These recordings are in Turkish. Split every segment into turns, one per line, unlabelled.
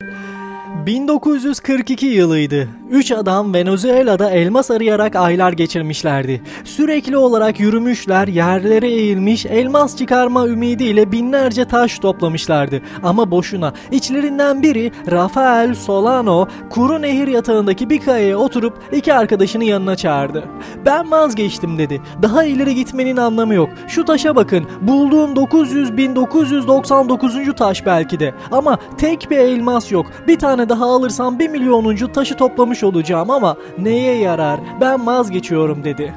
you 1942 yılıydı. Üç adam Venezuela'da elmas arayarak aylar geçirmişlerdi. Sürekli olarak yürümüşler, yerlere eğilmiş, elmas çıkarma ümidiyle binlerce taş toplamışlardı. Ama boşuna. İçlerinden biri Rafael Solano, kuru nehir yatağındaki bir kayaya oturup iki arkadaşını yanına çağırdı. Ben vazgeçtim dedi. Daha ileri gitmenin anlamı yok. Şu taşa bakın. Bulduğum 900.999. taş belki de. Ama tek bir elmas yok. Bir tane daha alırsam bir milyonuncu taşı toplamış olacağım ama neye yarar? Ben vazgeçiyorum dedi.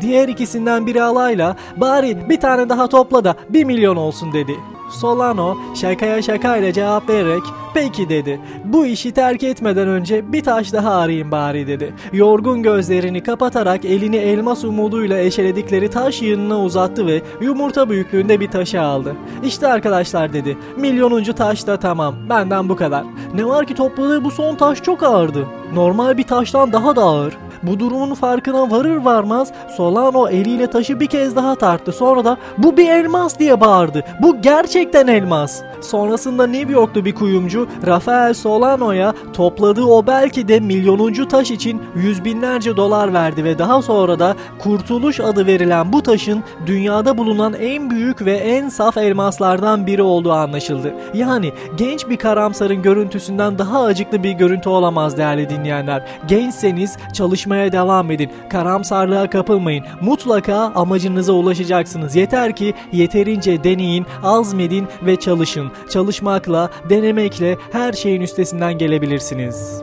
Diğer ikisinden biri alayla bari bir tane daha topla da bir milyon olsun dedi. Solano şakaya şakayla cevap vererek peki dedi. Bu işi terk etmeden önce bir taş daha arayayım bari dedi. Yorgun gözlerini kapatarak elini elmas umuduyla eşeledikleri taş yığınına uzattı ve yumurta büyüklüğünde bir taşı aldı. İşte arkadaşlar dedi. Milyonuncu taş da tamam. Benden bu kadar. Ne var ki topladığı bu son taş çok ağırdı. Normal bir taştan daha da ağır. Bu durumun farkına varır varmaz Solano eliyle taşı bir kez daha tarttı. Sonra da bu bir elmas diye bağırdı. Bu gerçekten elmas. Sonrasında New York'ta bir kuyumcu Rafael Solano'ya topladığı o belki de milyonuncu taş için yüz binlerce dolar verdi ve daha sonra da Kurtuluş adı verilen bu taşın dünyada bulunan en büyük ve en saf elmaslardan biri olduğu anlaşıldı. Yani genç bir karamsarın görüntüsünden daha acıklı bir görüntü olamaz değerli dinleyenler. Gençseniz çalışmaya devam edin. Karamsarlığa kapılmayın. Mutlaka amacınıza ulaşacaksınız. Yeter ki yeterince deneyin, azmedin ve çalışın. Çalışmakla, denemekle her şeyin üstesinden gelebilirsiniz.